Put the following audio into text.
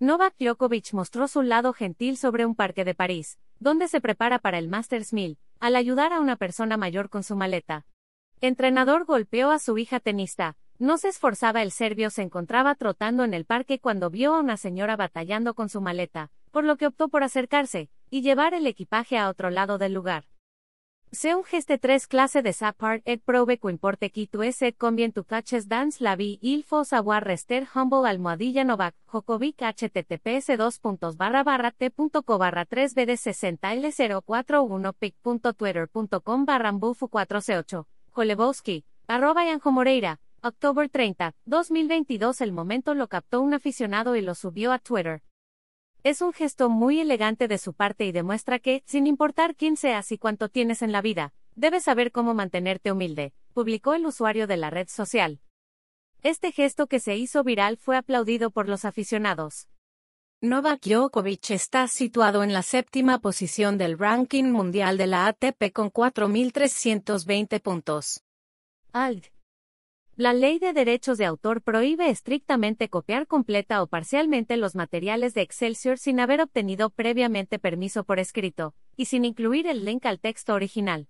Novak Djokovic mostró su lado gentil sobre un parque de París, donde se prepara para el Masters 1000, al ayudar a una persona mayor con su maleta. Entrenador golpeó a su hija tenista. No se esforzaba el serbio se encontraba trotando en el parque cuando vio a una señora batallando con su maleta, por lo que optó por acercarse y llevar el equipaje a otro lado del lugar. Se un geste 3 clase de Sapart et prove que importe qui tu es et combien tu caches dans la vie. Il faut savoir rester humble almohadilla Novak Jokovic https 2 barra barra t.co barra 3 bd 60 l 041 pic.twitter.com barra bufu 4c8 Kolebowski arroba Yanjo Moreira. October 30, 2022 El momento lo captó un aficionado y lo subió a Twitter. Es un gesto muy elegante de su parte y demuestra que, sin importar quién seas y cuánto tienes en la vida, debes saber cómo mantenerte humilde, publicó el usuario de la red social. Este gesto que se hizo viral fue aplaudido por los aficionados. Novak Djokovic está situado en la séptima posición del ranking mundial de la ATP con 4.320 puntos. Alt. La ley de derechos de autor prohíbe estrictamente copiar completa o parcialmente los materiales de Excelsior sin haber obtenido previamente permiso por escrito, y sin incluir el link al texto original.